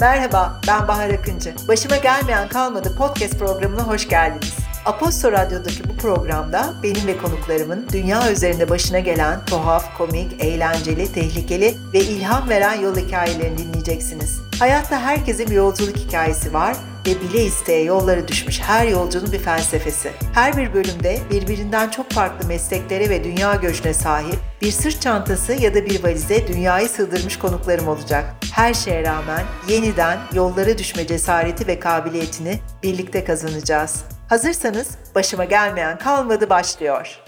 Merhaba, ben Bahar Akıncı. Başıma gelmeyen kalmadı podcast programına hoş geldiniz. Aposto Radyo'daki bu programda benim ve konuklarımın dünya üzerinde başına gelen tuhaf, komik, eğlenceli, tehlikeli ve ilham veren yol hikayelerini dinleyeceksiniz. Hayatta herkesin bir yolculuk hikayesi var ve bile isteye yollara düşmüş her yolcunun bir felsefesi. Her bir bölümde birbirinden çok farklı mesleklere ve dünya göçüne sahip bir sırt çantası ya da bir valize dünyayı sığdırmış konuklarım olacak. Her şeye rağmen yeniden yollara düşme cesareti ve kabiliyetini birlikte kazanacağız. Hazırsanız başıma gelmeyen kalmadı başlıyor.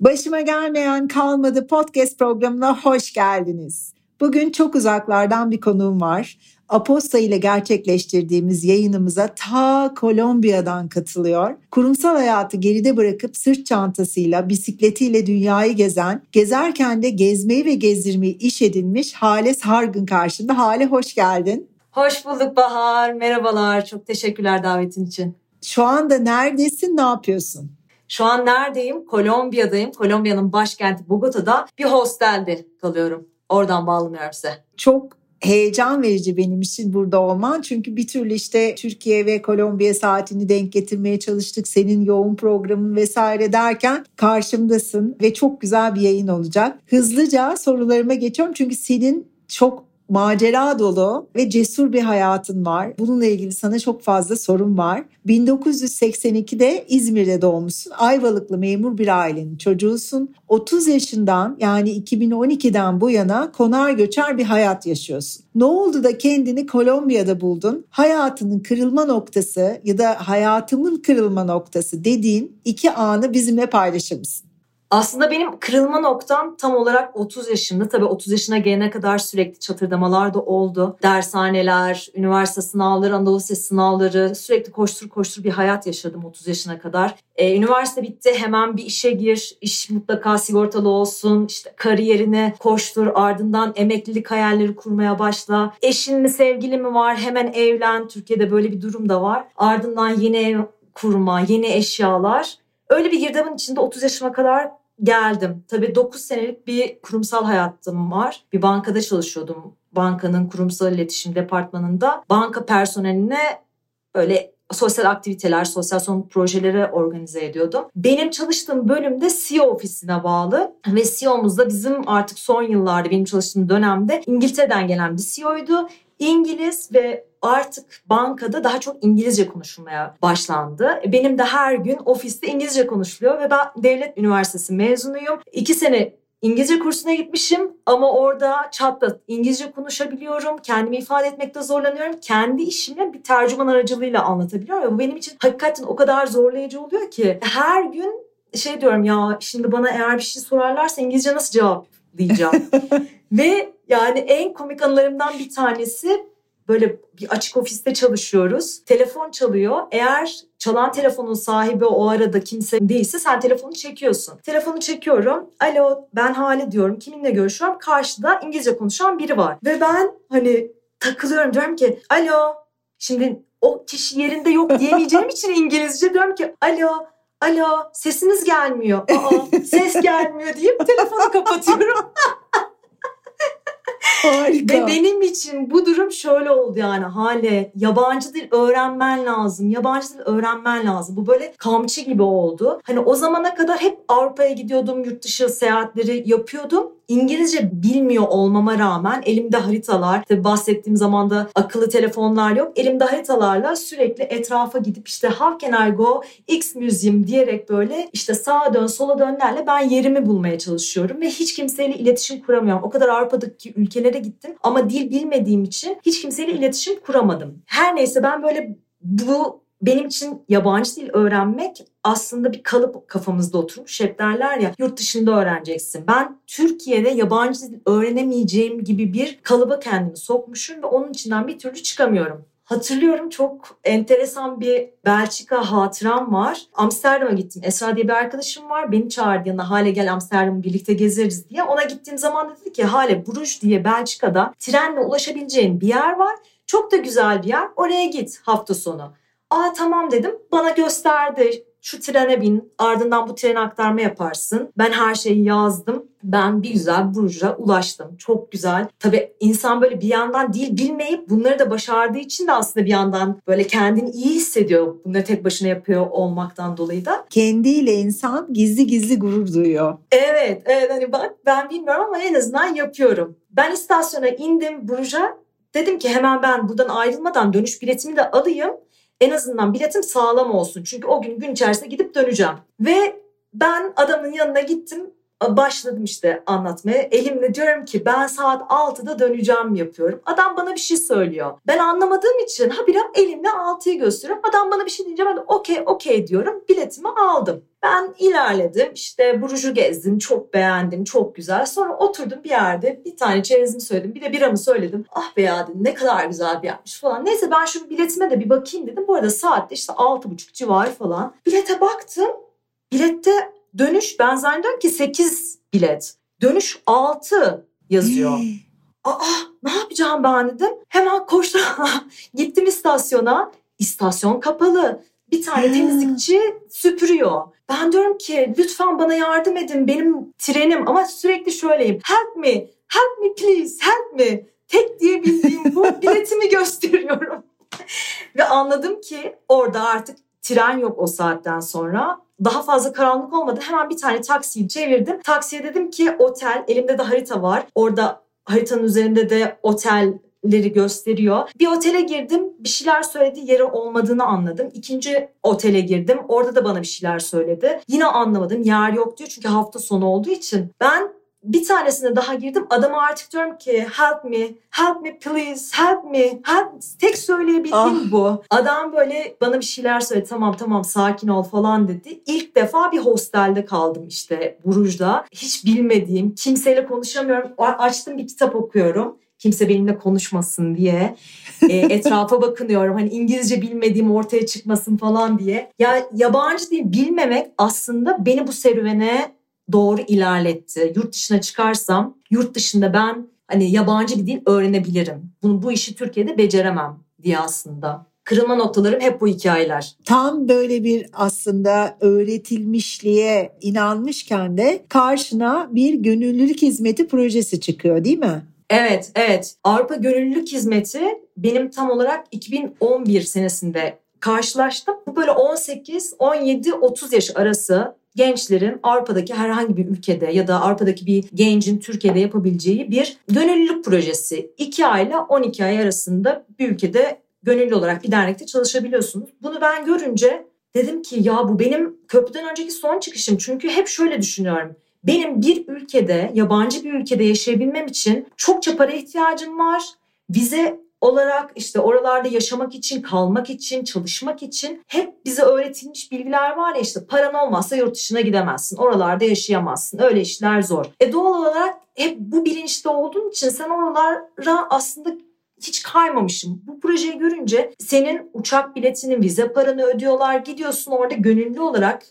Başıma gelmeyen kalmadı podcast programına hoş geldiniz. Bugün çok uzaklardan bir konuğum var. Aposta ile gerçekleştirdiğimiz yayınımıza ta Kolombiya'dan katılıyor. Kurumsal hayatı geride bırakıp sırt çantasıyla, bisikletiyle dünyayı gezen, gezerken de gezmeyi ve gezdirmeyi iş edinmiş Hale Sargın karşında. Hale hoş geldin. Hoş bulduk Bahar. Merhabalar. Çok teşekkürler davetin için. Şu anda neredesin, ne yapıyorsun? Şu an neredeyim? Kolombiya'dayım. Kolombiya'nın başkenti Bogota'da bir hostelde kalıyorum. Oradan bağlanıyorum size. Çok heyecan verici benim için burada olman. Çünkü bir türlü işte Türkiye ve Kolombiya saatini denk getirmeye çalıştık. Senin yoğun programın vesaire derken karşımdasın ve çok güzel bir yayın olacak. Hızlıca sorularıma geçiyorum çünkü senin çok macera dolu ve cesur bir hayatın var. Bununla ilgili sana çok fazla sorum var. 1982'de İzmir'de doğmuşsun. Ayvalıklı memur bir ailenin çocuğusun. 30 yaşından yani 2012'den bu yana konar göçer bir hayat yaşıyorsun. Ne oldu da kendini Kolombiya'da buldun? Hayatının kırılma noktası ya da hayatımın kırılma noktası dediğin iki anı bizimle paylaşır mısın? Aslında benim kırılma noktam tam olarak 30 yaşımda. Tabii 30 yaşına gelene kadar sürekli çatırdamalar da oldu. Dershaneler, üniversite sınavları, Anadolu Lisesi sınavları sürekli koştur koştur bir hayat yaşadım 30 yaşına kadar. Ee, üniversite bitti hemen bir işe gir, iş mutlaka sigortalı olsun, işte kariyerine koştur, ardından emeklilik hayalleri kurmaya başla. Eşin mi sevgili mi var hemen evlen, Türkiye'de böyle bir durum da var. Ardından yeni ev kurma, yeni eşyalar. Öyle bir girdabın içinde 30 yaşıma kadar geldim. Tabii 9 senelik bir kurumsal hayatım var. Bir bankada çalışıyordum. Bankanın kurumsal iletişim departmanında. Banka personeline böyle sosyal aktiviteler, sosyal sorumluluk projeleri organize ediyordum. Benim çalıştığım bölümde CEO ofisine bağlı ve CEO'muz da bizim artık son yıllarda benim çalıştığım dönemde İngiltere'den gelen bir CEO'ydu. İngiliz ve artık bankada daha çok İngilizce konuşulmaya başlandı. Benim de her gün ofiste İngilizce konuşuluyor ve ben devlet üniversitesi mezunuyum. İki sene İngilizce kursuna gitmişim ama orada çatla İngilizce konuşabiliyorum. Kendimi ifade etmekte zorlanıyorum. Kendi işimi bir tercüman aracılığıyla anlatabiliyorum. Bu benim için hakikaten o kadar zorlayıcı oluyor ki her gün şey diyorum ya şimdi bana eğer bir şey sorarlarsa İngilizce nasıl cevap diyeceğim. Ve yani en komik anılarımdan bir tanesi böyle bir açık ofiste çalışıyoruz. Telefon çalıyor. Eğer çalan telefonun sahibi o arada kimse değilse sen telefonu çekiyorsun. Telefonu çekiyorum. Alo ben Hale diyorum. Kiminle görüşüyorum? Karşıda İngilizce konuşan biri var. Ve ben hani takılıyorum diyorum ki alo şimdi o kişi yerinde yok diyemeyeceğim için İngilizce diyorum ki alo alo sesiniz gelmiyor. Aa ses gelmiyor deyip telefonu kapatıyorum. Harika. Ve benim için bu durum şöyle oldu yani hale yabancı dil öğrenmen lazım. Yabancı dil öğrenmen lazım. Bu böyle kamçı gibi oldu. Hani o zamana kadar hep Avrupa'ya gidiyordum, yurt dışı seyahatleri yapıyordum. İngilizce bilmiyor olmama rağmen elimde haritalar, tabii bahsettiğim zamanda akıllı telefonlar yok. Elimde haritalarla sürekli etrafa gidip işte how can I go X Museum diyerek böyle işte sağa dön sola dönlerle ben yerimi bulmaya çalışıyorum ve hiç kimseyle iletişim kuramıyorum. O kadar Avrupa'daki ülkelere gittim ama dil bilmediğim için hiç kimseyle iletişim kuramadım. Her neyse ben böyle bu benim için yabancı dil öğrenmek aslında bir kalıp kafamızda oturmuş. Hep derler ya yurt dışında öğreneceksin. Ben Türkiye'de yabancı dil öğrenemeyeceğim gibi bir kalıba kendimi sokmuşum ve onun içinden bir türlü çıkamıyorum. Hatırlıyorum çok enteresan bir Belçika hatıram var. Amsterdam'a gittim. Esra diye bir arkadaşım var. Beni çağırdı yanına Hale gel Amsterdam'ı birlikte gezeriz diye. Ona gittiğim zaman dedi ki Hale Bruges diye Belçika'da trenle ulaşabileceğin bir yer var. Çok da güzel bir yer. Oraya git hafta sonu. Aa tamam dedim. Bana gösterdi şu trene bin ardından bu trene aktarma yaparsın. Ben her şeyi yazdım. Ben bir güzel Burcu'ya ulaştım. Çok güzel. Tabii insan böyle bir yandan değil bilmeyip bunları da başardığı için de aslında bir yandan böyle kendini iyi hissediyor. Bunları tek başına yapıyor olmaktan dolayı da. Kendiyle insan gizli gizli gurur duyuyor. Evet, evet hani bak ben bilmiyorum ama en azından yapıyorum. Ben istasyona indim Burcu'ya. Dedim ki hemen ben buradan ayrılmadan dönüş biletimi de alayım en azından biletim sağlam olsun. Çünkü o gün gün içerisinde gidip döneceğim. Ve ben adamın yanına gittim başladım işte anlatmaya. Elimle diyorum ki ben saat 6'da döneceğim yapıyorum. Adam bana bir şey söylüyor. Ben anlamadığım için ha bir elimle 6'yı gösteriyorum. Adam bana bir şey deyince ben de okey okey diyorum. Biletimi aldım. Ben ilerledim işte Buruj'u gezdim çok beğendim çok güzel. Sonra oturdum bir yerde bir tane çerezimi söyledim bir de biramı söyledim. Ah be ya dedim ne kadar güzel bir yapmış falan. Neyse ben şu biletime de bir bakayım dedim. Bu arada saatte işte 6.30 civarı falan. Bilete baktım. Bilette Dönüş ben zannediyorum ki 8 bilet. Dönüş 6 yazıyor. Aa ne yapacağım ben dedim. Hemen koştum. Gittim istasyona. İstasyon kapalı. Bir tane temizlikçi süpürüyor. Ben diyorum ki lütfen bana yardım edin. Benim trenim ama sürekli şöyleyim. Help me, help me please, help me. Tek diyebildiğim bu biletimi gösteriyorum. Ve anladım ki orada artık tren yok o saatten sonra. Daha fazla karanlık olmadı. Hemen bir tane taksiyi çevirdim. Taksiye dedim ki otel, elimde de harita var. Orada haritanın üzerinde de otelleri gösteriyor. Bir otele girdim. Bir şeyler söyledi. Yeri olmadığını anladım. İkinci otele girdim. Orada da bana bir şeyler söyledi. Yine anlamadım. Yer yok diyor. Çünkü hafta sonu olduğu için. Ben bir tanesine daha girdim. Adama artık diyorum ki help me, help me please, help me. Help. Tek söyleyebildiğim ah. bu. Adam böyle bana bir şeyler söyledi. Tamam tamam sakin ol falan dedi. İlk defa bir hostelde kaldım işte Buruj'da. Hiç bilmediğim, kimseyle konuşamıyorum. Açtım bir kitap okuyorum kimse benimle konuşmasın diye e, etrafa bakınıyorum hani İngilizce bilmediğim ortaya çıkmasın falan diye ya yabancı dil bilmemek aslında beni bu serüvene doğru ilerletti. Yurt dışına çıkarsam yurt dışında ben hani yabancı bir dil öğrenebilirim. Bunu bu işi Türkiye'de beceremem diye aslında. Kırılma noktalarım hep bu hikayeler. Tam böyle bir aslında öğretilmişliğe inanmışken de karşına bir gönüllülük hizmeti projesi çıkıyor değil mi? Evet, evet. Avrupa Gönüllülük Hizmeti benim tam olarak 2011 senesinde karşılaştım. Bu böyle 18, 17, 30 yaş arası gençlerin Avrupa'daki herhangi bir ülkede ya da Avrupa'daki bir gencin Türkiye'de yapabileceği bir gönüllülük projesi. 2 ay ile 12 ay arasında bir ülkede gönüllü olarak bir dernekte çalışabiliyorsunuz. Bunu ben görünce dedim ki ya bu benim köprüden önceki son çıkışım. Çünkü hep şöyle düşünüyorum. Benim bir ülkede, yabancı bir ülkede yaşayabilmem için çokça para ihtiyacım var. Vize olarak işte oralarda yaşamak için, kalmak için, çalışmak için hep bize öğretilmiş bilgiler var ya işte paran olmazsa yurt dışına gidemezsin. Oralarda yaşayamazsın. Öyle işler zor. E doğal olarak hep bu bilinçte olduğun için sen oralara aslında hiç kaymamışım. Bu projeyi görünce senin uçak biletinin, vize paranı ödüyorlar. Gidiyorsun orada gönüllü olarak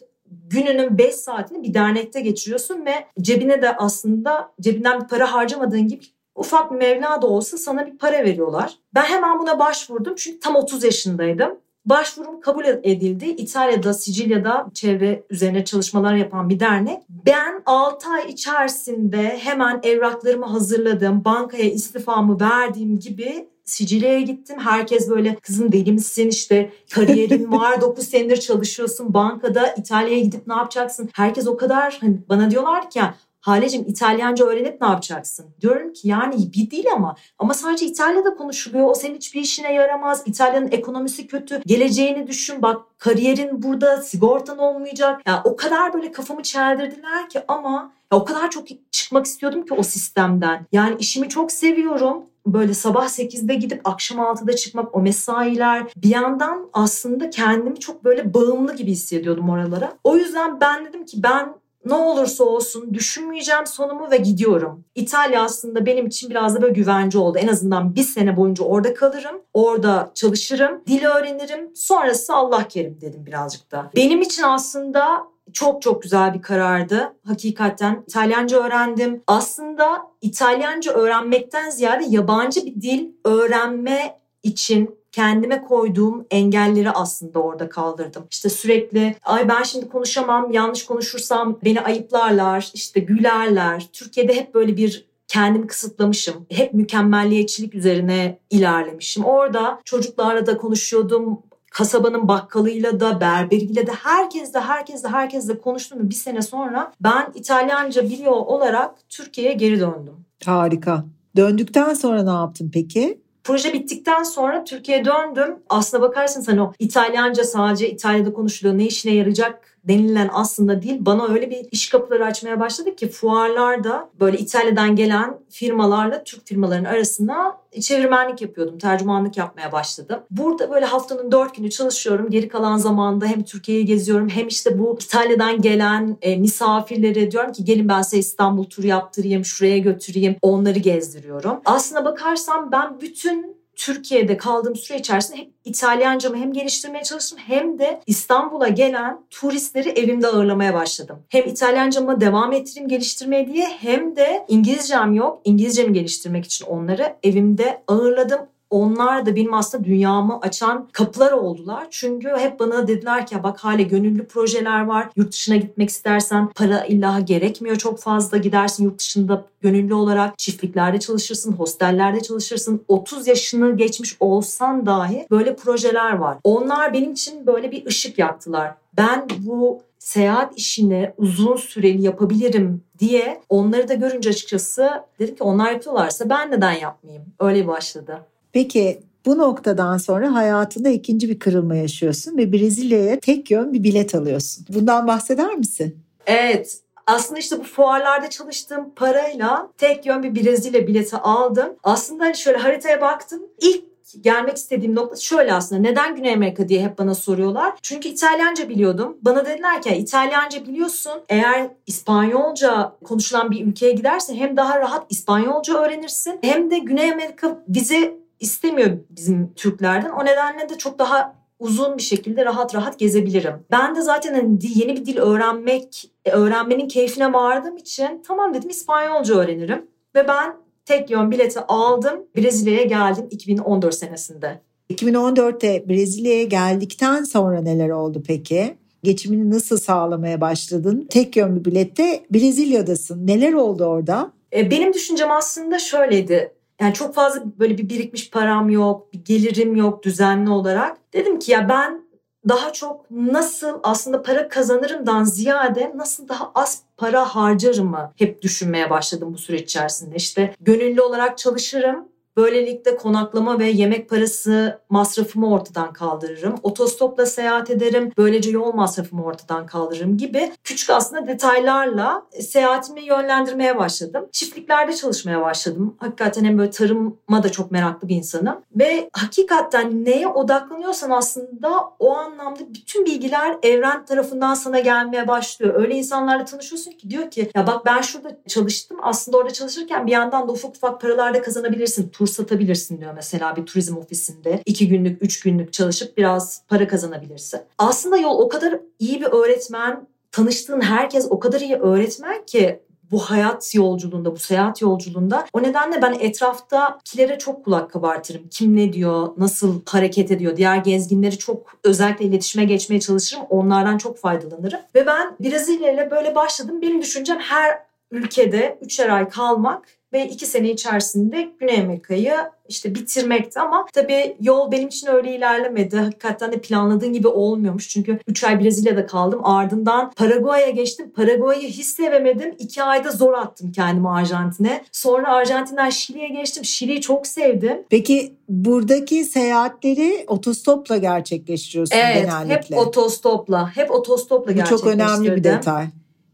gününün 5 saatini bir dernekte geçiriyorsun ve cebine de aslında cebinden bir para harcamadığın gibi ufak bir mevla da olsa sana bir para veriyorlar. Ben hemen buna başvurdum çünkü tam 30 yaşındaydım. Başvurum kabul edildi. İtalya'da, Sicilya'da çevre üzerine çalışmalar yapan bir dernek. Ben 6 ay içerisinde hemen evraklarımı hazırladım. Bankaya istifamı verdiğim gibi Sicilya'ya gittim. Herkes böyle kızım deli misin işte kariyerin var 9 senedir çalışıyorsun bankada İtalya'ya gidip ne yapacaksın? Herkes o kadar hani bana diyorlar ki Halecim İtalyanca öğrenip ne yapacaksın? Diyorum ki yani bir değil ama ama sadece İtalya'da konuşuluyor. O senin hiçbir işine yaramaz. İtalya'nın ekonomisi kötü. Geleceğini düşün bak kariyerin burada sigortan olmayacak. Yani o kadar böyle kafamı çeldirdiler ki ama ya o kadar çok çıkmak istiyordum ki o sistemden. Yani işimi çok seviyorum böyle sabah 8'de gidip akşam 6'da çıkmak o mesailer bir yandan aslında kendimi çok böyle bağımlı gibi hissediyordum oralara. O yüzden ben dedim ki ben ne olursa olsun düşünmeyeceğim sonumu ve gidiyorum. İtalya aslında benim için biraz da böyle güvence oldu. En azından bir sene boyunca orada kalırım. Orada çalışırım. Dil öğrenirim. Sonrası Allah kerim dedim birazcık da. Benim için aslında çok çok güzel bir karardı. Hakikaten İtalyanca öğrendim. Aslında İtalyanca öğrenmekten ziyade yabancı bir dil öğrenme için kendime koyduğum engelleri aslında orada kaldırdım. İşte sürekli ay ben şimdi konuşamam, yanlış konuşursam beni ayıplarlar, işte gülerler. Türkiye'de hep böyle bir kendimi kısıtlamışım. Hep mükemmelliyetçilik üzerine ilerlemişim. Orada çocuklarla da konuşuyordum kasabanın bakkalıyla da berberiyle de herkesle herkesle herkesle konuştum bir sene sonra ben İtalyanca biliyor olarak Türkiye'ye geri döndüm. Harika. Döndükten sonra ne yaptın peki? Proje bittikten sonra Türkiye'ye döndüm. Aslına bakarsanız hani o İtalyanca sadece İtalya'da konuşuluyor ne işine yarayacak denilen aslında değil bana öyle bir iş kapıları açmaya başladı ki fuarlarda böyle İtalya'dan gelen firmalarla Türk firmaların arasında çevirmenlik yapıyordum, tercümanlık yapmaya başladım. Burada böyle haftanın dört günü çalışıyorum. Geri kalan zamanda hem Türkiye'yi geziyorum hem işte bu İtalya'dan gelen e, misafirlere diyorum ki gelin ben size İstanbul turu yaptırayım, şuraya götüreyim. Onları gezdiriyorum. Aslına bakarsam ben bütün Türkiye'de kaldığım süre içerisinde hem İtalyancamı hem geliştirmeye çalıştım hem de İstanbul'a gelen turistleri evimde ağırlamaya başladım. Hem İtalyancamı devam ettireyim geliştirmeye diye hem de İngilizcem yok. İngilizcemi geliştirmek için onları evimde ağırladım onlar da benim aslında dünyamı açan kapılar oldular. Çünkü hep bana dediler ki bak hala gönüllü projeler var. Yurt dışına gitmek istersen para illa gerekmiyor çok fazla. Gidersin yurt dışında gönüllü olarak çiftliklerde çalışırsın, hostellerde çalışırsın. 30 yaşını geçmiş olsan dahi böyle projeler var. Onlar benim için böyle bir ışık yaktılar. Ben bu seyahat işini uzun süreli yapabilirim diye onları da görünce açıkçası dedim ki onlar yapıyorlarsa ben neden yapmayayım? Öyle başladı. Peki bu noktadan sonra hayatında ikinci bir kırılma yaşıyorsun ve Brezilya'ya tek yön bir bilet alıyorsun. Bundan bahseder misin? Evet. Aslında işte bu fuarlarda çalıştığım parayla tek yön bir Brezilya bileti aldım. Aslında hani şöyle haritaya baktım. İlk gelmek istediğim nokta şöyle aslında. Neden Güney Amerika diye hep bana soruyorlar. Çünkü İtalyanca biliyordum. Bana dediler ki İtalyanca biliyorsun. Eğer İspanyolca konuşulan bir ülkeye gidersen hem daha rahat İspanyolca öğrenirsin hem de Güney Amerika vize istemiyor bizim Türklerden. O nedenle de çok daha uzun bir şekilde rahat rahat gezebilirim. Ben de zaten hani yeni bir dil öğrenmek, e, öğrenmenin keyfine vardığım için tamam dedim İspanyolca öğrenirim. Ve ben tek yön bileti aldım. Brezilya'ya geldim 2014 senesinde. 2014'te Brezilya'ya geldikten sonra neler oldu peki? Geçimini nasıl sağlamaya başladın? Tek yön bir bilette Brezilya'dasın. Neler oldu orada? E, benim düşüncem aslında şöyleydi. Yani çok fazla böyle bir birikmiş param yok, bir gelirim yok düzenli olarak. Dedim ki ya ben daha çok nasıl aslında para kazanırımdan ziyade nasıl daha az para harcarımı hep düşünmeye başladım bu süreç içerisinde. İşte gönüllü olarak çalışırım Böylelikle konaklama ve yemek parası masrafımı ortadan kaldırırım. Otostopla seyahat ederim. Böylece yol masrafımı ortadan kaldırırım gibi küçük aslında detaylarla seyahatimi yönlendirmeye başladım. Çiftliklerde çalışmaya başladım. Hakikaten hem böyle tarıma da çok meraklı bir insanım. Ve hakikaten neye odaklanıyorsan aslında o anlamda bütün bilgiler evren tarafından sana gelmeye başlıyor. Öyle insanlarla tanışıyorsun ki diyor ki ya bak ben şurada çalıştım. Aslında orada çalışırken bir yandan da ufak ufak paralar da kazanabilirsin tur satabilirsin diyor mesela bir turizm ofisinde. iki günlük, üç günlük çalışıp biraz para kazanabilirsin. Aslında yol o kadar iyi bir öğretmen, tanıştığın herkes o kadar iyi öğretmen ki bu hayat yolculuğunda, bu seyahat yolculuğunda. O nedenle ben etraftakilere çok kulak kabartırım. Kim ne diyor, nasıl hareket ediyor. Diğer gezginleri çok özellikle iletişime geçmeye çalışırım. Onlardan çok faydalanırım. Ve ben Brezilya ile böyle başladım. Benim düşüncem her ülkede üçer ay kalmak ve iki sene içerisinde Güney Amerika'yı işte bitirmekti ama tabii yol benim için öyle ilerlemedi. Hakikaten de planladığın gibi olmuyormuş. Çünkü 3 ay Brezilya'da kaldım. Ardından Paraguay'a geçtim. Paraguay'ı hiç sevemedim. 2 ayda zor attım kendimi Arjantin'e. Sonra Arjantin'den Şili'ye geçtim. Şili'yi çok sevdim. Peki buradaki seyahatleri otostopla gerçekleştiriyorsun evet, genellikle. Evet hep otostopla. Hep otostopla Bu gerçekleştirdim. çok önemli bir detay.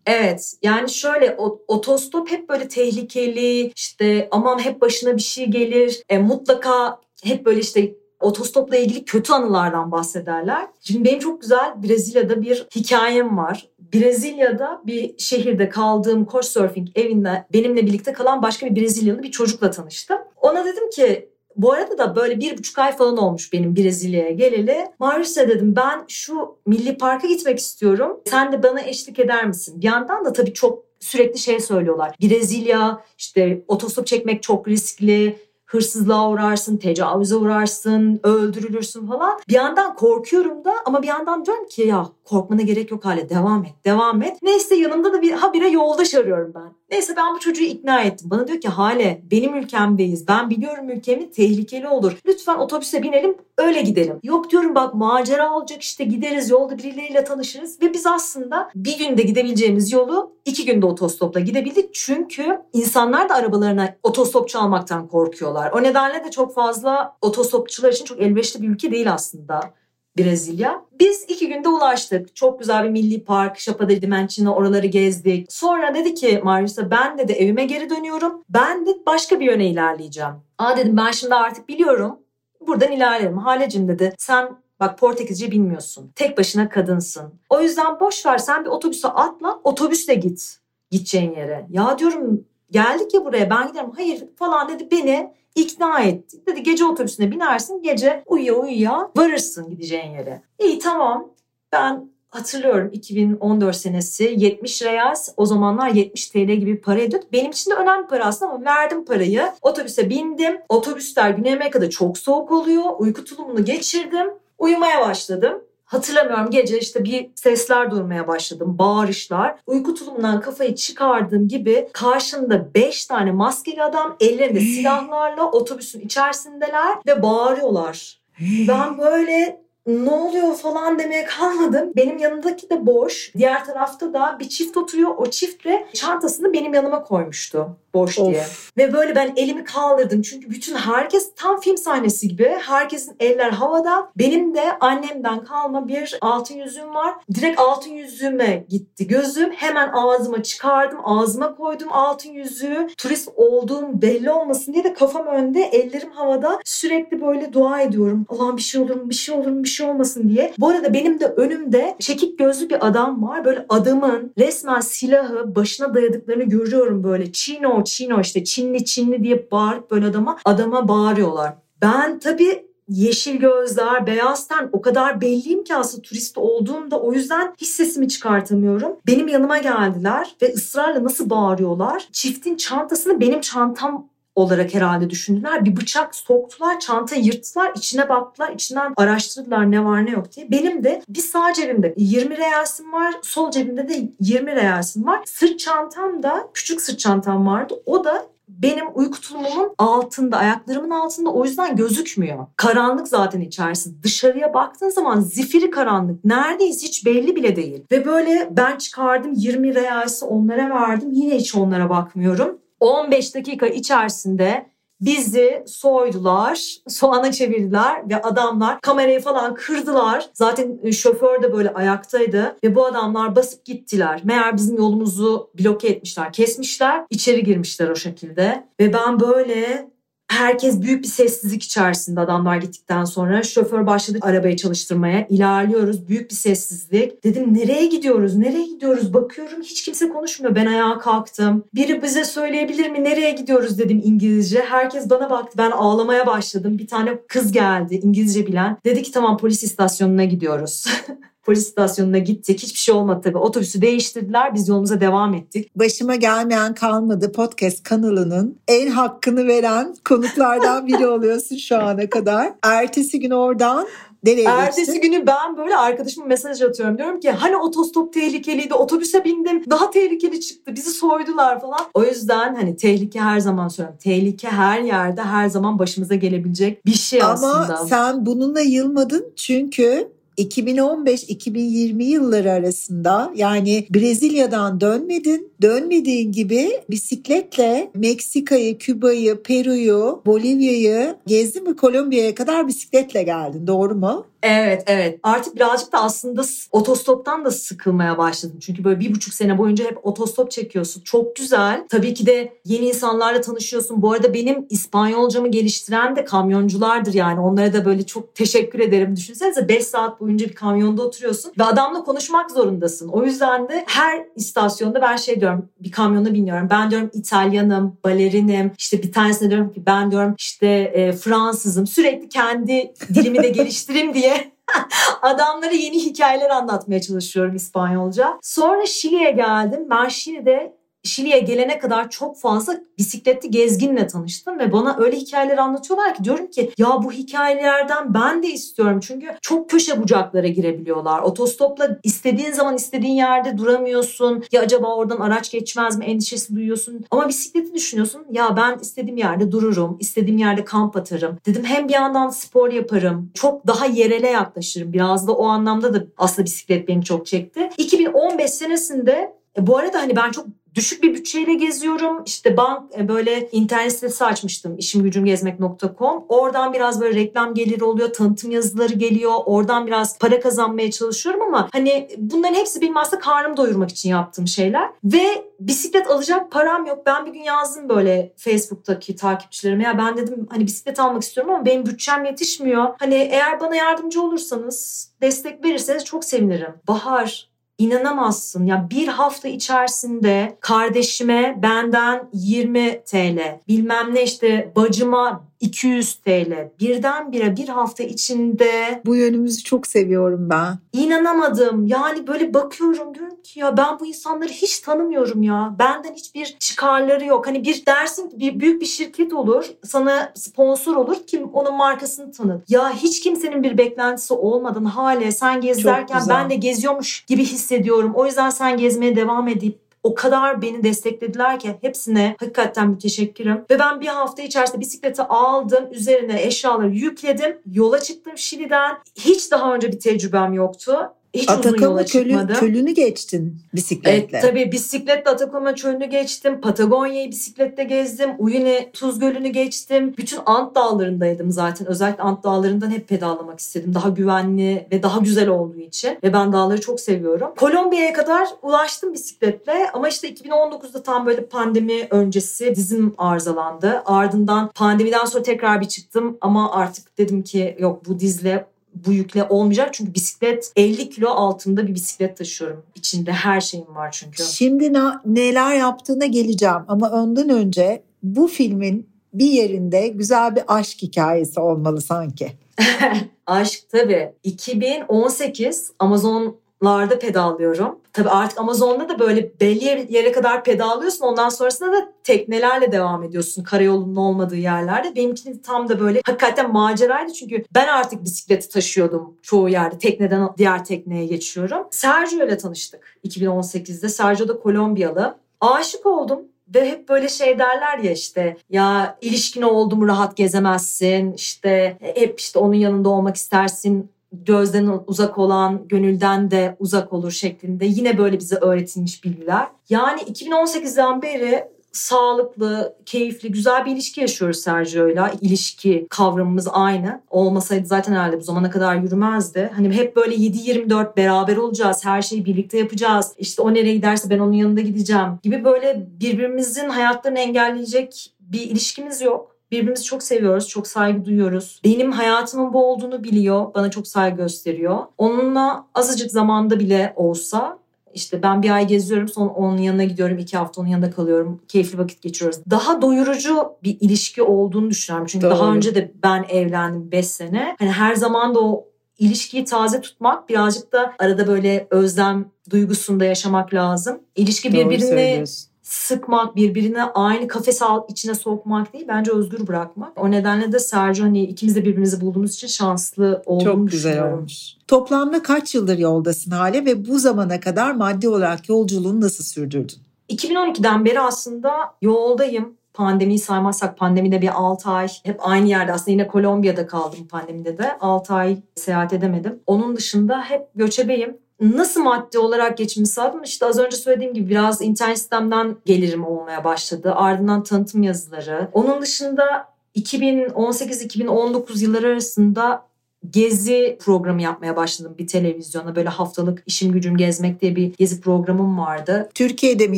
Evet yani şöyle otostop hep böyle tehlikeli işte aman hep başına bir şey gelir e, mutlaka hep böyle işte otostopla ilgili kötü anılardan bahsederler. Şimdi benim çok güzel Brezilya'da bir hikayem var. Brezilya'da bir şehirde kaldığım Couchsurfing evinde benimle birlikte kalan başka bir Brezilyalı bir çocukla tanıştım. Ona dedim ki bu arada da böyle bir buçuk ay falan olmuş benim Brezilya'ya geleli. Maurice dedim ben şu milli parka gitmek istiyorum. Sen de bana eşlik eder misin? Bir yandan da tabii çok sürekli şey söylüyorlar. Brezilya işte otostop çekmek çok riskli hırsızlığa uğrarsın, tecavüze uğrarsın, öldürülürsün falan. Bir yandan korkuyorum da ama bir yandan diyorum ki ya korkmana gerek yok hale devam et, devam et. Neyse yanımda da bir habire yoldaş arıyorum ben. Neyse ben bu çocuğu ikna ettim. Bana diyor ki Hale benim ülkemdeyiz. Ben biliyorum ülkemi tehlikeli olur. Lütfen otobüse binelim öyle gidelim. Yok diyorum bak macera olacak işte gideriz yolda birileriyle tanışırız. Ve biz aslında bir günde gidebileceğimiz yolu iki günde otostopla gidebildik. Çünkü insanlar da arabalarına otostop çalmaktan korkuyorlar. O nedenle de çok fazla otostopçular için çok elverişli bir ülke değil aslında. Brezilya. Biz iki günde ulaştık. Çok güzel bir milli park, Chapada Dimension'a oraları gezdik. Sonra dedi ki Marius'a ben de de evime geri dönüyorum. Ben de başka bir yöne ilerleyeceğim. Aa dedim ben şimdi artık biliyorum. Buradan ilerlerim. Halecim dedi. Sen Bak Portekizce bilmiyorsun. Tek başına kadınsın. O yüzden boş ver sen bir otobüse atla. Otobüsle git. Gideceğin yere. Ya diyorum geldik ya buraya ben giderim. Hayır falan dedi beni ikna etti. Dedi gece otobüsüne binersin gece uyuya uyuya varırsın gideceğin yere. İyi tamam ben hatırlıyorum 2014 senesi 70 reals o zamanlar 70 TL gibi para ediyordu. Benim için de önemli para aslında ama verdim parayı. Otobüse bindim. Otobüsler Güney Amerika'da çok soğuk oluyor. Uyku tulumunu geçirdim. Uyumaya başladım. Hatırlamıyorum gece işte bir sesler duymaya başladım. Bağırışlar. Uyku tulumundan kafayı çıkardığım gibi karşımda beş tane maskeli adam ellerinde silahlarla otobüsün içerisindeler ve bağırıyorlar. Ben böyle ne oluyor falan demeye kalmadım. Benim yanımdaki de boş. Diğer tarafta da bir çift oturuyor. O çift de çantasını benim yanıma koymuştu boş of. diye. Ve böyle ben elimi kaldırdım. Çünkü bütün herkes tam film sahnesi gibi. Herkesin eller havada. Benim de annemden kalma bir altın yüzüğüm var. Direkt altın yüzüğüme gitti gözüm. Hemen ağzıma çıkardım. Ağzıma koydum altın yüzüğü. Turist olduğum belli olmasın diye de kafam önde. Ellerim havada. Sürekli böyle dua ediyorum. Allah'ım bir şey olur mu? Bir şey olur mu? Bir şey olmasın diye. Bu arada benim de önümde çekik gözlü bir adam var. Böyle adamın resmen silahı başına dayadıklarını görüyorum böyle. Çino, Çino işte Çinli Çinli diye bağırıp böyle adama adama bağırıyorlar. Ben tabii yeşil gözler, beyaz ten o kadar belliyim ki aslında turist olduğumda o yüzden hiç sesimi çıkartamıyorum. Benim yanıma geldiler ve ısrarla nasıl bağırıyorlar. Çiftin çantasını benim çantam olarak herhalde düşündüler. Bir bıçak soktular, çantayı yırttılar, içine baktılar, içinden araştırdılar ne var ne yok diye. Benim de bir sağ cebimde 20 realsim var, sol cebimde de 20 realsim var. Sırt çantam da, küçük sırt çantam vardı. O da benim uyku tulumumun altında, ayaklarımın altında o yüzden gözükmüyor. Karanlık zaten içerisi. Dışarıya baktığın zaman zifiri karanlık. Neredeyiz hiç belli bile değil. Ve böyle ben çıkardım 20 realsi onlara verdim. Yine hiç onlara bakmıyorum. 15 dakika içerisinde bizi soydular, soğana çevirdiler ve adamlar kamerayı falan kırdılar. Zaten şoför de böyle ayaktaydı ve bu adamlar basıp gittiler. Meğer bizim yolumuzu bloke etmişler, kesmişler, içeri girmişler o şekilde. Ve ben böyle Herkes büyük bir sessizlik içerisinde adamlar gittikten sonra. Şoför başladı arabayı çalıştırmaya. İlerliyoruz. Büyük bir sessizlik. Dedim nereye gidiyoruz? Nereye gidiyoruz? Bakıyorum hiç kimse konuşmuyor. Ben ayağa kalktım. Biri bize söyleyebilir mi? Nereye gidiyoruz dedim İngilizce. Herkes bana baktı. Ben ağlamaya başladım. Bir tane kız geldi İngilizce bilen. Dedi ki tamam polis istasyonuna gidiyoruz. polis istasyonuna gittik. Hiçbir şey olmadı tabii. Otobüsü değiştirdiler. Biz yolumuza devam ettik. Başıma gelmeyen kalmadı podcast kanalının en hakkını veren konuklardan biri oluyorsun şu ana kadar. Ertesi gün oradan Nereye Ertesi geçtin? günü ben böyle arkadaşıma mesaj atıyorum. Diyorum ki hani otostop tehlikeliydi, otobüse bindim, daha tehlikeli çıktı, bizi soydular falan. O yüzden hani tehlike her zaman söylüyorum. Tehlike her yerde her zaman başımıza gelebilecek bir şey Ama aslında. Ama sen bununla yılmadın çünkü 2015-2020 yılları arasında yani Brezilya'dan dönmedin. Dönmediğin gibi bisikletle Meksika'yı, Küba'yı, Peru'yu, Bolivya'yı gezdin mi Kolombiya'ya kadar bisikletle geldin doğru mu? Evet evet artık birazcık da aslında otostoptan da sıkılmaya başladım. Çünkü böyle bir buçuk sene boyunca hep otostop çekiyorsun. Çok güzel. Tabii ki de yeni insanlarla tanışıyorsun. Bu arada benim İspanyolcamı geliştiren de kamyonculardır yani. Onlara da böyle çok teşekkür ederim. Düşünsenize 5 saat boyunca bir kamyonda oturuyorsun ve adamla konuşmak zorundasın. O yüzden de her istasyonda ben şey diyorum bir kamyona biniyorum. Ben diyorum İtalyanım, balerinim. İşte bir tanesine diyorum ki ben diyorum işte e, Fransızım. Sürekli kendi dilimi de geliştireyim diye adamlara yeni hikayeler anlatmaya çalışıyorum İspanyolca. Sonra Şili'ye geldim. Ben Şili'de Şili'ye gelene kadar çok fazla bisikletli gezginle tanıştım ve bana öyle hikayeler anlatıyorlar ki diyorum ki ya bu hikayelerden ben de istiyorum çünkü çok köşe bucaklara girebiliyorlar. Otostopla istediğin zaman istediğin yerde duramıyorsun. Ya acaba oradan araç geçmez mi endişesi duyuyorsun. Ama bisikleti düşünüyorsun. Ya ben istediğim yerde dururum. istediğim yerde kamp atarım. Dedim hem bir yandan spor yaparım. Çok daha yerele yaklaşırım. Biraz da o anlamda da aslında bisiklet beni çok çekti. 2015 senesinde e, bu arada hani ben çok düşük bir bütçeyle geziyorum. İşte bank e, böyle internet sitesi açmıştım işimgücümgezmek.com. Oradan biraz böyle reklam geliri oluyor, tanıtım yazıları geliyor. Oradan biraz para kazanmaya çalışıyorum ama hani bunların hepsi benim aslında karnımı doyurmak için yaptığım şeyler. Ve bisiklet alacak param yok. Ben bir gün yazdım böyle Facebook'taki takipçilerime ya ben dedim hani bisiklet almak istiyorum ama benim bütçem yetişmiyor. Hani eğer bana yardımcı olursanız destek verirseniz çok sevinirim. Bahar İnanamazsın. Ya bir hafta içerisinde kardeşime benden 20 TL bilmem ne işte bacıma 200 TL birdenbire bir hafta içinde. Bu yönümüzü çok seviyorum ben. İnanamadım. Yani böyle bakıyorum diyorum ki ya ben bu insanları hiç tanımıyorum ya. Benden hiçbir çıkarları yok. Hani bir dersin ki bir büyük bir şirket olur. Sana sponsor olur. Kim onun markasını tanır. Ya hiç kimsenin bir beklentisi olmadan hale sen gezerken ben de geziyormuş gibi hissediyorum. O yüzden sen gezmeye devam edip o kadar beni desteklediler ki hepsine hakikaten müteşekkirim. Ve ben bir hafta içerisinde bisikleti aldım, üzerine eşyaları yükledim, yola çıktım Şili'den. Hiç daha önce bir tecrübem yoktu. Hiç yola çölü, çölünü geçtin bisikletle. Evet tabii bisikletle Atakama çölünü geçtim. Patagonya'yı bisikletle gezdim. Uyuni Tuz Gölü'nü geçtim. Bütün Ant dağlarındaydım zaten. Özellikle Ant dağlarından hep pedallamak istedim. Daha güvenli ve daha güzel olduğu için. Ve ben dağları çok seviyorum. Kolombiya'ya kadar ulaştım bisikletle. Ama işte 2019'da tam böyle pandemi öncesi dizim arızalandı. Ardından pandemiden sonra tekrar bir çıktım. Ama artık dedim ki yok bu dizle bu yükle olmayacak. Çünkü bisiklet 50 kilo altında bir bisiklet taşıyorum. İçinde her şeyim var çünkü. Şimdi neler yaptığına geleceğim ama ondan önce bu filmin bir yerinde güzel bir aşk hikayesi olmalı sanki. aşk tabii. 2018 Amazon larda pedallıyorum. Tabii artık Amazon'da da böyle belli yere kadar pedallıyorsun. Ondan sonrasında da teknelerle devam ediyorsun karayolunun olmadığı yerlerde. Benimkinin tam da böyle hakikaten maceraydı. Çünkü ben artık bisikleti taşıyordum çoğu yerde. Tekneden diğer tekneye geçiyorum. Sergio ile tanıştık 2018'de. Sergio da Kolombiyalı. Aşık oldum. Ve hep böyle şey derler ya işte ya ilişkin oldu mu rahat gezemezsin işte hep işte onun yanında olmak istersin gözden uzak olan gönülden de uzak olur şeklinde yine böyle bize öğretilmiş bilgiler. Yani 2018'den beri sağlıklı, keyifli, güzel bir ilişki yaşıyoruz Sergio'yla. İlişki kavramımız aynı. Olmasaydı zaten herhalde bu zamana kadar yürümezdi. Hani hep böyle 7-24 beraber olacağız. Her şeyi birlikte yapacağız. İşte o nereye giderse ben onun yanında gideceğim gibi böyle birbirimizin hayatlarını engelleyecek bir ilişkimiz yok. Birbirimizi çok seviyoruz, çok saygı duyuyoruz. Benim hayatımın bu olduğunu biliyor, bana çok saygı gösteriyor. Onunla azıcık zamanda bile olsa işte ben bir ay geziyorum sonra onun yanına gidiyorum iki hafta onun yanında kalıyorum keyifli vakit geçiriyoruz. Daha doyurucu bir ilişki olduğunu düşünüyorum. Çünkü Doğru. daha önce de ben evlendim 5 sene. Hani her zaman da o ilişkiyi taze tutmak birazcık da arada böyle özlem duygusunda yaşamak lazım. İlişki birbirini sıkmak, birbirine aynı kafes içine sokmak değil. Bence özgür bırakmak. O nedenle de Sergio hani ikimiz de birbirimizi bulduğumuz için şanslı olduğunu Çok güzel olmuş. Toplamda kaç yıldır yoldasın Hale ve bu zamana kadar maddi olarak yolculuğunu nasıl sürdürdün? 2012'den beri aslında yoldayım pandemiyi saymazsak pandemide bir 6 ay hep aynı yerde aslında yine Kolombiya'da kaldım pandemide de 6 ay seyahat edemedim. Onun dışında hep göçebeyim nasıl maddi olarak geçimi sağladım? İşte az önce söylediğim gibi biraz internet sistemden gelirim olmaya başladı. Ardından tanıtım yazıları. Onun dışında 2018-2019 yılları arasında gezi programı yapmaya başladım bir televizyona. Böyle haftalık işim gücüm gezmek diye bir gezi programım vardı. Türkiye'de mi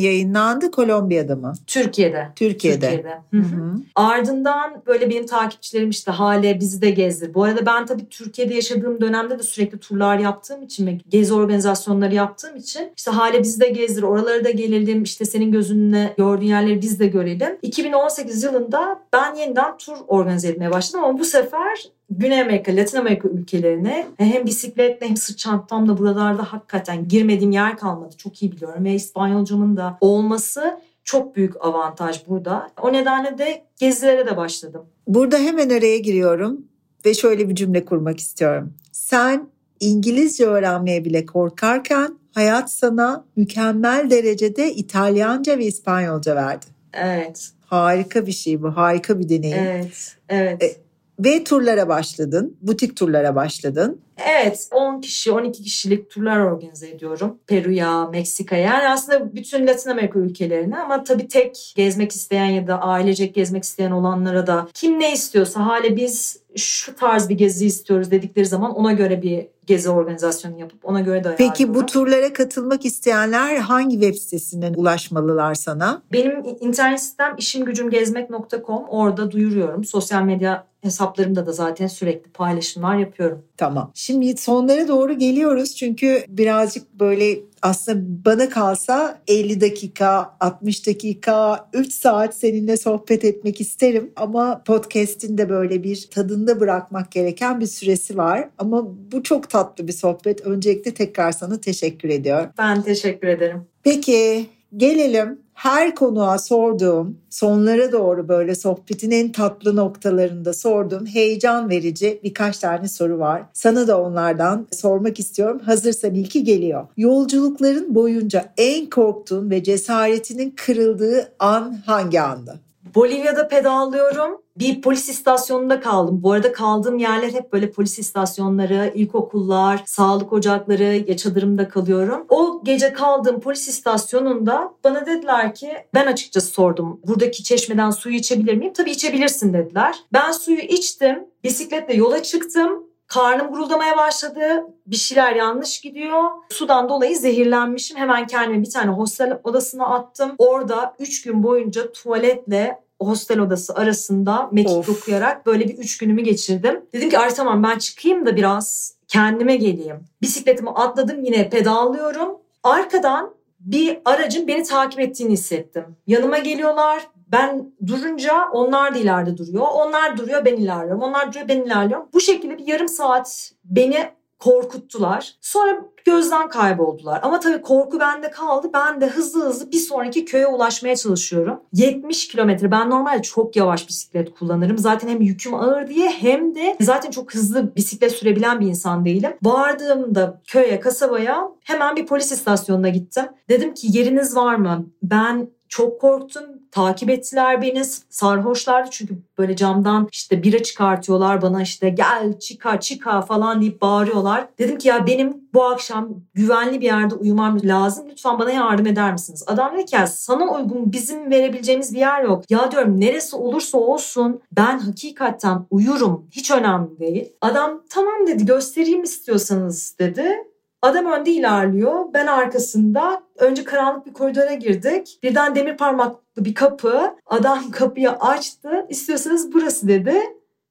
yayınlandı, Kolombiya'da mı? Türkiye'de. Türkiye'de. Türkiye'de. Hı hı. Ardından böyle benim takipçilerim işte hale bizi de gezdir. Bu arada ben tabii Türkiye'de yaşadığım dönemde de sürekli turlar yaptığım için ve gezi organizasyonları yaptığım için işte hale bizi de gezdir, oralara da gelelim, işte senin gözünle gördüğün yerleri biz de görelim. 2018 yılında ben yeniden tur organize etmeye başladım ama bu sefer Güney Amerika, Latin Amerika ülkelerine hem bisikletle hem sırt çantamla buralarda hakikaten girmediğim yer kalmadı. Çok iyi biliyorum ve İspanyolcamın da olması çok büyük avantaj burada. O nedenle de gezilere de başladım. Burada hemen araya giriyorum ve şöyle bir cümle kurmak istiyorum. Sen İngilizce öğrenmeye bile korkarken hayat sana mükemmel derecede İtalyanca ve İspanyolca verdi. Evet. Harika bir şey bu, harika bir deneyim. Evet, evet. Ve turlara başladın, butik turlara başladın. Evet 10 kişi 12 kişilik turlar organize ediyorum. Peru'ya, Meksika'ya yani aslında bütün Latin Amerika ülkelerine ama tabii tek gezmek isteyen ya da ailecek gezmek isteyen olanlara da kim ne istiyorsa hale biz şu tarz bir gezi istiyoruz dedikleri zaman ona göre bir gezi organizasyonu yapıp ona göre de Peki bu turlara katılmak isteyenler hangi web sitesinden ulaşmalılar sana? Benim internet sitem işimgücümgezmek.com orada duyuruyorum. Sosyal medya hesaplarımda da zaten sürekli paylaşımlar yapıyorum. Tamam. Şimdi sonlara doğru geliyoruz çünkü birazcık böyle aslında bana kalsa 50 dakika, 60 dakika, 3 saat seninle sohbet etmek isterim. Ama podcast'in de böyle bir tadında bırakmak gereken bir süresi var. Ama bu çok tatlı bir sohbet. Öncelikle tekrar sana teşekkür ediyorum. Ben teşekkür ederim. Peki gelelim her konuğa sorduğum, sonlara doğru böyle sohbetin en tatlı noktalarında sorduğum heyecan verici birkaç tane soru var. Sana da onlardan sormak istiyorum. Hazırsan ilki geliyor. Yolculukların boyunca en korktuğun ve cesaretinin kırıldığı an hangi andı? Bolivya'da pedallıyorum. Bir polis istasyonunda kaldım. Bu arada kaldığım yerler hep böyle polis istasyonları, ilkokullar, sağlık ocakları, ya çadırımda kalıyorum. O gece kaldığım polis istasyonunda bana dediler ki ben açıkçası sordum. Buradaki çeşmeden suyu içebilir miyim? Tabii içebilirsin dediler. Ben suyu içtim. Bisikletle yola çıktım. Karnım guruldamaya başladı. Bir şeyler yanlış gidiyor. Sudan dolayı zehirlenmişim. Hemen kendimi bir tane hostel odasına attım. Orada 3 gün boyunca tuvaletle hostel odası arasında mekik okuyarak böyle bir 3 günümü geçirdim. Dedim ki ay tamam ben çıkayım da biraz kendime geleyim. Bisikletimi atladım yine pedallıyorum. Arkadan bir aracın beni takip ettiğini hissettim. Yanıma geliyorlar. Ben durunca onlar da ileride duruyor. Onlar duruyor ben ilerliyorum. Onlar duruyor ben ilerliyorum. Bu şekilde bir yarım saat beni korkuttular. Sonra gözden kayboldular. Ama tabii korku bende kaldı. Ben de hızlı hızlı bir sonraki köye ulaşmaya çalışıyorum. 70 kilometre. Ben normalde çok yavaş bisiklet kullanırım. Zaten hem yüküm ağır diye hem de zaten çok hızlı bisiklet sürebilen bir insan değilim. Vardığımda köye, kasabaya hemen bir polis istasyonuna gittim. Dedim ki yeriniz var mı? Ben çok korktum. Takip ettiler beni. Sarhoşlardı çünkü böyle camdan işte bira çıkartıyorlar bana işte gel çıka çıka falan deyip bağırıyorlar. Dedim ki ya benim bu akşam güvenli bir yerde uyumam lazım. Lütfen bana yardım eder misiniz? Adam dedi ki sana uygun bizim verebileceğimiz bir yer yok. Ya diyorum neresi olursa olsun ben hakikaten uyurum. Hiç önemli değil. Adam tamam dedi göstereyim istiyorsanız dedi. Adam önde ilerliyor. Ben arkasında. Önce karanlık bir koridora girdik. Birden demir parmaklı bir kapı. Adam kapıyı açtı. İstiyorsanız burası dedi.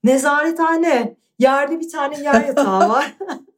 Nezarethane. Yerde bir tane yer yatağı var.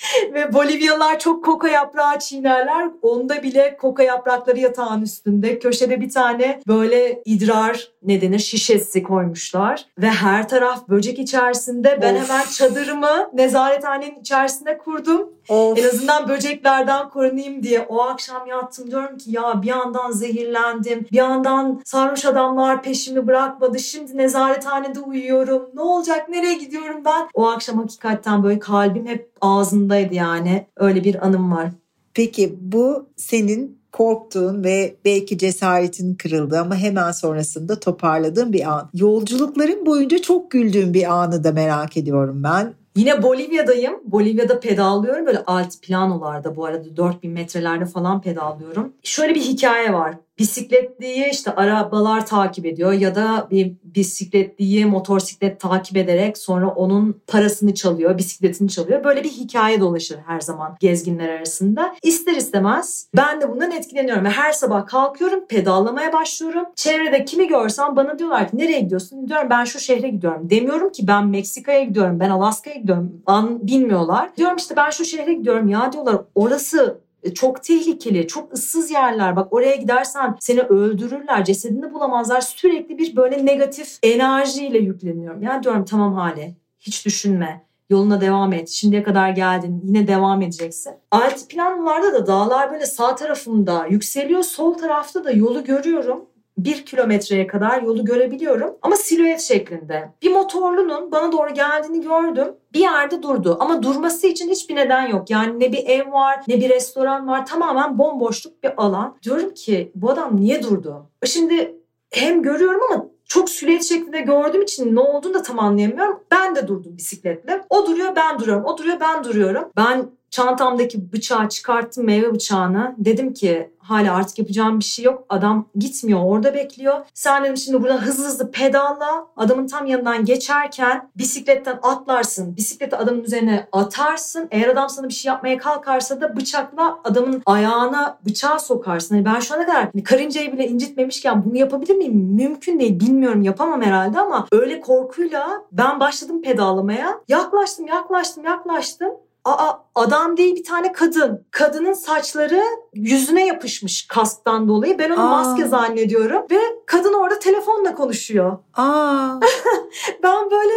Ve Bolivyalılar çok koka yaprağı çiğnerler. Onda bile koka yaprakları yatağın üstünde. Köşede bir tane böyle idrar ne denir şişesi koymuşlar. Ve her taraf böcek içerisinde. Ben of. hemen çadırımı nezarethanenin içerisinde kurdum. Of. En azından böceklerden korunayım diye. O akşam yattım diyorum ki ya bir yandan zehirlendim. Bir yandan sarhoş adamlar peşimi bırakmadı. Şimdi nezarethanede uyuyorum. Ne olacak nereye gidiyorum ben? O akşam hakikaten böyle kalbim hep ağzındaydı yani. Öyle bir anım var. Peki bu senin korktuğun ve belki cesaretin kırıldı ama hemen sonrasında toparladığın bir an. Yolculukların boyunca çok güldüğün bir anı da merak ediyorum ben. Yine Bolivya'dayım. Bolivya'da pedallıyorum. Böyle alt planolarda bu arada 4000 metrelerde falan pedallıyorum. Şöyle bir hikaye var bisikletliyi işte arabalar takip ediyor ya da bir bisikletliyi motosiklet takip ederek sonra onun parasını çalıyor, bisikletini çalıyor. Böyle bir hikaye dolaşır her zaman gezginler arasında. İster istemez ben de bundan etkileniyorum ve her sabah kalkıyorum, pedallamaya başlıyorum. Çevrede kimi görsem bana diyorlar ki nereye gidiyorsun? Diyorum ben şu şehre gidiyorum. Demiyorum ki ben Meksika'ya gidiyorum, ben Alaska'ya gidiyorum. An bilmiyorlar. Diyorum işte ben şu şehre gidiyorum. Ya diyorlar orası çok tehlikeli, çok ıssız yerler. Bak oraya gidersen seni öldürürler, cesedini bulamazlar. Sürekli bir böyle negatif enerjiyle yükleniyorum. Ya diyorum tamam hale, hiç düşünme. Yoluna devam et. Şimdiye kadar geldin. Yine devam edeceksin. Altiplanlarda da dağlar böyle sağ tarafımda yükseliyor. Sol tarafta da yolu görüyorum bir kilometreye kadar yolu görebiliyorum ama silüet şeklinde. Bir motorlunun bana doğru geldiğini gördüm. Bir yerde durdu ama durması için hiçbir neden yok. Yani ne bir ev var ne bir restoran var tamamen bomboşluk bir alan. Diyorum ki bu adam niye durdu? Şimdi hem görüyorum ama çok silüet şeklinde gördüğüm için ne olduğunu da tam anlayamıyorum. Ben de durdum bisikletle. O duruyor ben duruyorum. O duruyor ben duruyorum. Ben çantamdaki bıçağı çıkarttım meyve bıçağını. Dedim ki hala artık yapacağım bir şey yok. Adam gitmiyor orada bekliyor. Sen dedim şimdi burada hızlı hızlı pedalla adamın tam yanından geçerken bisikletten atlarsın. Bisikleti adamın üzerine atarsın. Eğer adam sana bir şey yapmaya kalkarsa da bıçakla adamın ayağına bıçağı sokarsın. Yani ben şu ana kadar hani karıncayı bile incitmemişken bunu yapabilir miyim? Mümkün değil. Bilmiyorum yapamam herhalde ama öyle korkuyla ben başladım pedallamaya. Yaklaştım yaklaştım yaklaştım. Aa adam değil bir tane kadın. Kadının saçları yüzüne yapışmış kasktan dolayı. Ben onu Aa. maske zannediyorum ve kadın orada telefonla konuşuyor. Aa. ben böyle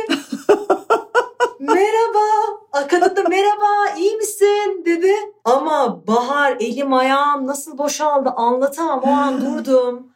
merhaba. Kadın da merhaba iyi misin dedi. Ama Bahar elim ayağım nasıl boşaldı anlatamam. O an durdum.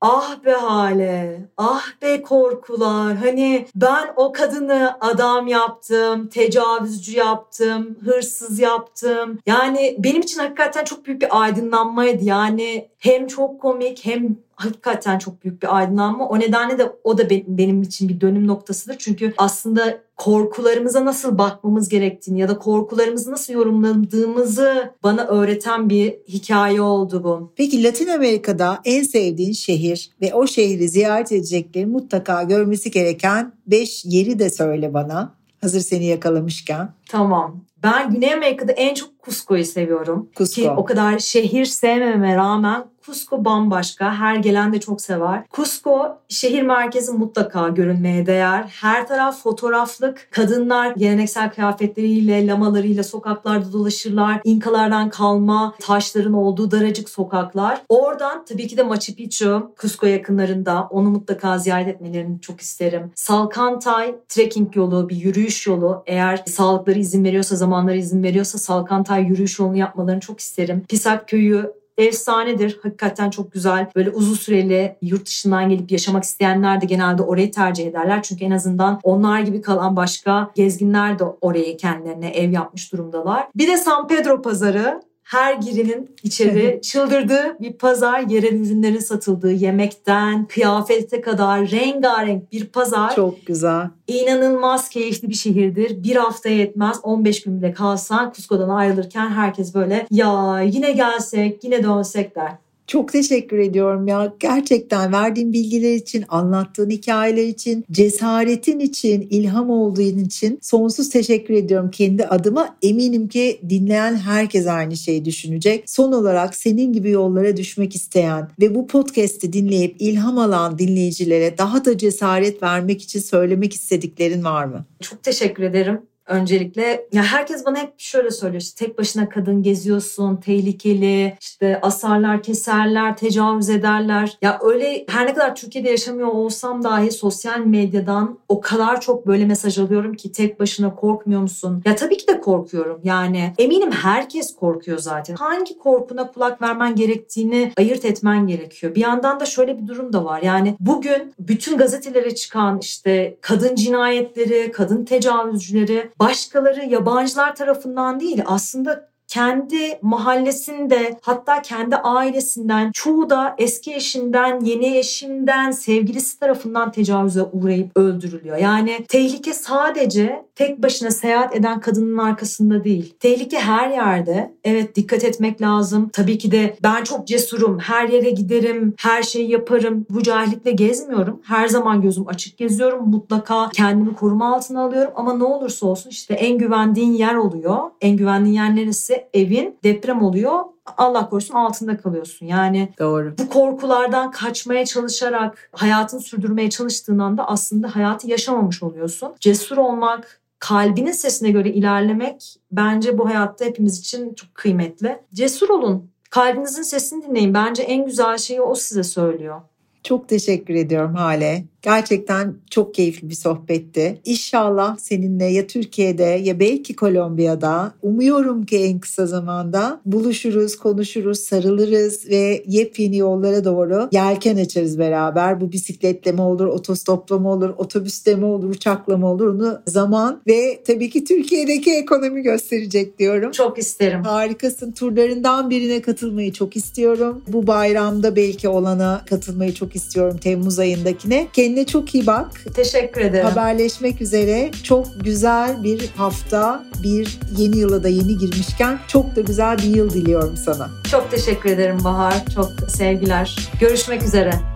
Ah be hale, ah be korkular. Hani ben o kadını adam yaptım, tecavüzcü yaptım, hırsız yaptım. Yani benim için hakikaten çok büyük bir aydınlanmaydı. Yani hem çok komik hem hakikaten çok büyük bir aydınlanma. O nedenle de o da benim için bir dönüm noktasıdır. Çünkü aslında korkularımıza nasıl bakmamız gerektiğini ya da korkularımızı nasıl yorumladığımızı bana öğreten bir hikaye oldu bu. Peki Latin Amerika'da en sevdiğin şehir ve o şehri ziyaret edecekleri mutlaka görmesi gereken 5 yeri de söyle bana. Hazır seni yakalamışken. Tamam. Ben Güney Amerika'da en çok Cusco'yu seviyorum. Cusco. Ki o kadar şehir sevmeme rağmen Cusco bambaşka. Her gelen de çok sever. Cusco şehir merkezi mutlaka görünmeye değer. Her taraf fotoğraflık. Kadınlar geleneksel kıyafetleriyle, lamalarıyla sokaklarda dolaşırlar. İnkalardan kalma taşların olduğu daracık sokaklar. Oradan tabii ki de Machu Picchu, Cusco yakınlarında. Onu mutlaka ziyaret etmelerini çok isterim. Salkantay trekking yolu, bir yürüyüş yolu. Eğer sağlıkları izin veriyorsa, zamanları izin veriyorsa Salkantay yürüyüş yolunu yapmalarını çok isterim. Pisak köyü efsanedir. Hakikaten çok güzel. Böyle uzun süreli yurt dışından gelip yaşamak isteyenler de genelde orayı tercih ederler. Çünkü en azından onlar gibi kalan başka gezginler de oraya kendilerine ev yapmış durumdalar. Bir de San Pedro pazarı her girinin içeri çıldırdığı bir pazar, yerel ürünlerin satıldığı yemekten, kıyafete kadar rengarenk bir pazar. Çok güzel. İnanılmaz keyifli bir şehirdir. Bir hafta yetmez 15 gün bile kalsan Cusco'dan ayrılırken herkes böyle ya yine gelsek yine dönsek der. Çok teşekkür ediyorum ya. Gerçekten verdiğin bilgiler için, anlattığın hikayeler için, cesaretin için, ilham olduğun için sonsuz teşekkür ediyorum kendi adıma. Eminim ki dinleyen herkes aynı şeyi düşünecek. Son olarak senin gibi yollara düşmek isteyen ve bu podcast'i dinleyip ilham alan dinleyicilere daha da cesaret vermek için söylemek istediklerin var mı? Çok teşekkür ederim öncelikle. Ya herkes bana hep şöyle söylüyor işte tek başına kadın geziyorsun, tehlikeli, işte asarlar, keserler, tecavüz ederler. Ya öyle her ne kadar Türkiye'de yaşamıyor olsam dahi sosyal medyadan o kadar çok böyle mesaj alıyorum ki tek başına korkmuyor musun? Ya tabii ki de korkuyorum. Yani eminim herkes korkuyor zaten. Hangi korkuna kulak vermen gerektiğini ayırt etmen gerekiyor. Bir yandan da şöyle bir durum da var. Yani bugün bütün gazetelere çıkan işte kadın cinayetleri, kadın tecavüzcüleri başkaları yabancılar tarafından değil aslında kendi mahallesinde hatta kendi ailesinden çoğu da eski eşinden, yeni eşinden, sevgilisi tarafından tecavüze uğrayıp öldürülüyor. Yani tehlike sadece tek başına seyahat eden kadının arkasında değil. Tehlike her yerde. Evet dikkat etmek lazım. Tabii ki de ben çok cesurum. Her yere giderim, her şeyi yaparım. Bu cahillikle gezmiyorum. Her zaman gözüm açık geziyorum. Mutlaka kendimi koruma altına alıyorum ama ne olursa olsun işte en güvendiğin yer oluyor. En güvendiğin yer neresi? Evin deprem oluyor Allah korusun altında kalıyorsun. Yani Doğru. bu korkulardan kaçmaya çalışarak hayatını sürdürmeye çalıştığın anda aslında hayatı yaşamamış oluyorsun. Cesur olmak, kalbinin sesine göre ilerlemek bence bu hayatta hepimiz için çok kıymetli. Cesur olun. Kalbinizin sesini dinleyin. Bence en güzel şeyi o size söylüyor. Çok teşekkür ediyorum Hale. Gerçekten çok keyifli bir sohbetti. İnşallah seninle ya Türkiye'de ya belki Kolombiya'da umuyorum ki en kısa zamanda buluşuruz, konuşuruz, sarılırız ve yepyeni yollara doğru yelken açarız beraber. Bu bisikletle mi olur, otostopla mı olur, otobüste mi olur, uçakla mı olur onu zaman ve tabii ki Türkiye'deki ekonomi gösterecek diyorum. Çok isterim. Harikasın. Turlarından birine katılmayı çok istiyorum. Bu bayramda belki olana katılmayı çok istiyorum Temmuz ayındakine. Kendine çok iyi bak. Teşekkür ederim. Haberleşmek üzere. Çok güzel bir hafta, bir yeni yıla da yeni girmişken çok da güzel bir yıl diliyorum sana. Çok teşekkür ederim Bahar. Çok sevgiler. Görüşmek üzere.